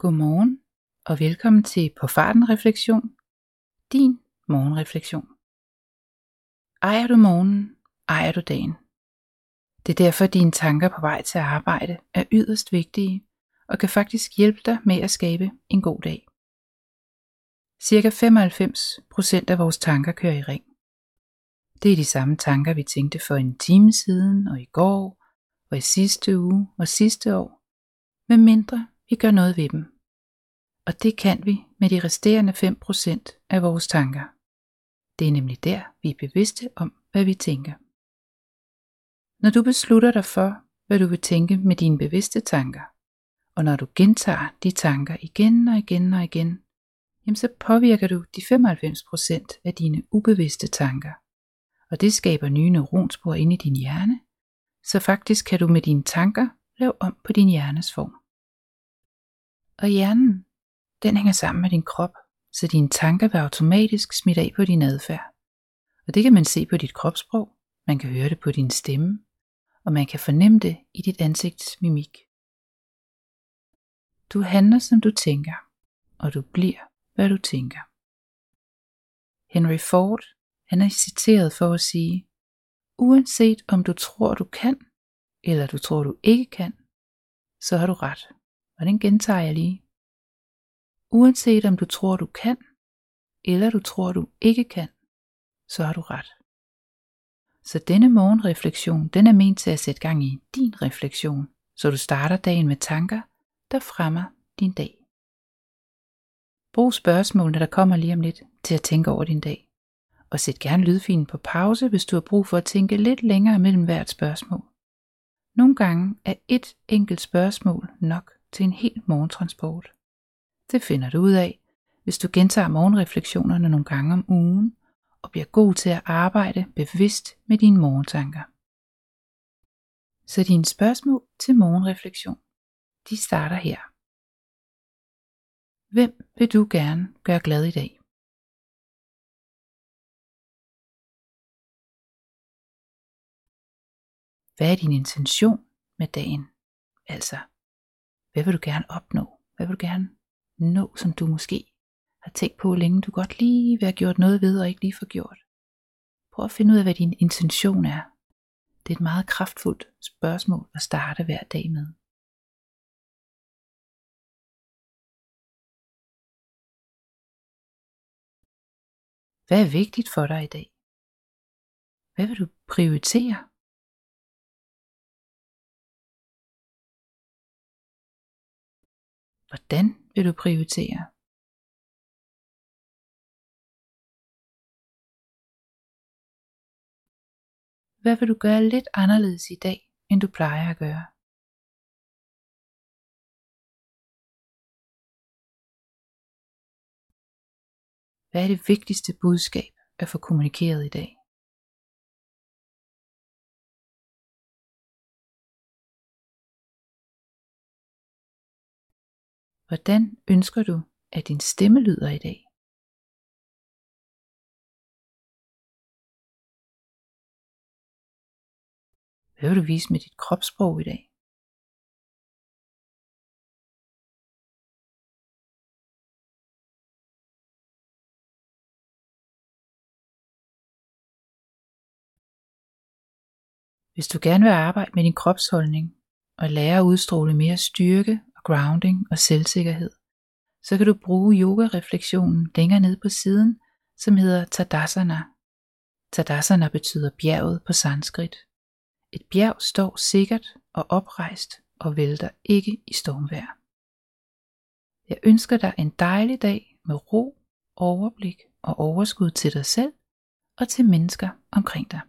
Godmorgen og velkommen til På Farten Refleksion, din morgenrefleksion. Ejer du morgenen, ejer du dagen. Det er derfor dine tanker på vej til arbejde er yderst vigtige og kan faktisk hjælpe dig med at skabe en god dag. Cirka 95% af vores tanker kører i ring. Det er de samme tanker, vi tænkte for en time siden og i går og i sidste uge og sidste år, med mindre vi gør noget ved dem. Og det kan vi med de resterende 5% af vores tanker. Det er nemlig der, vi er bevidste om, hvad vi tænker. Når du beslutter dig for, hvad du vil tænke med dine bevidste tanker, og når du gentager de tanker igen og igen og igen, jamen så påvirker du de 95% af dine ubevidste tanker. Og det skaber nye neuronspor inde i din hjerne, så faktisk kan du med dine tanker lave om på din hjernes form. Og hjernen, den hænger sammen med din krop, så dine tanker vil automatisk smitte af på din adfærd. Og det kan man se på dit kropssprog, man kan høre det på din stemme, og man kan fornemme det i dit ansigts mimik. Du handler som du tænker, og du bliver, hvad du tænker. Henry Ford, han er citeret for at sige, uanset om du tror du kan, eller du tror du ikke kan, så har du ret. Og den gentager jeg lige. Uanset om du tror du kan, eller du tror du ikke kan, så har du ret. Så denne morgenreflektion, den er ment til at sætte gang i din refleksion, så du starter dagen med tanker, der fremmer din dag. Brug spørgsmålene, der kommer lige om lidt, til at tænke over din dag. Og sæt gerne lydfilen på pause, hvis du har brug for at tænke lidt længere mellem hvert spørgsmål. Nogle gange er et enkelt spørgsmål nok til en hel morgentransport. Det finder du ud af, hvis du gentager morgenreflektionerne nogle gange om ugen, og bliver god til at arbejde bevidst med dine morgentanker. Så dine spørgsmål til morgenreflektion, de starter her. Hvem vil du gerne gøre glad i dag? Hvad er din intention med dagen? Altså, hvad vil du gerne opnå? Hvad vil du gerne nå, som du måske har tænkt på længe, du godt lige vil have gjort noget ved og ikke lige få gjort? Prøv at finde ud af, hvad din intention er. Det er et meget kraftfuldt spørgsmål at starte hver dag med. Hvad er vigtigt for dig i dag? Hvad vil du prioritere? Hvordan vil du prioritere? Hvad vil du gøre lidt anderledes i dag, end du plejer at gøre? Hvad er det vigtigste budskab at få kommunikeret i dag? Hvordan ønsker du, at din stemme lyder i dag? Hvad vil du vise med dit kropssprog i dag? Hvis du gerne vil arbejde med din kropsholdning og lære at udstråle mere styrke og grounding og selvsikkerhed, så kan du bruge yoga-refleksionen længere ned på siden, som hedder Tadasana. Tadasana betyder bjerget på sanskrit. Et bjerg står sikkert og oprejst og vælter ikke i stormvejr. Jeg ønsker dig en dejlig dag med ro, overblik og overskud til dig selv og til mennesker omkring dig.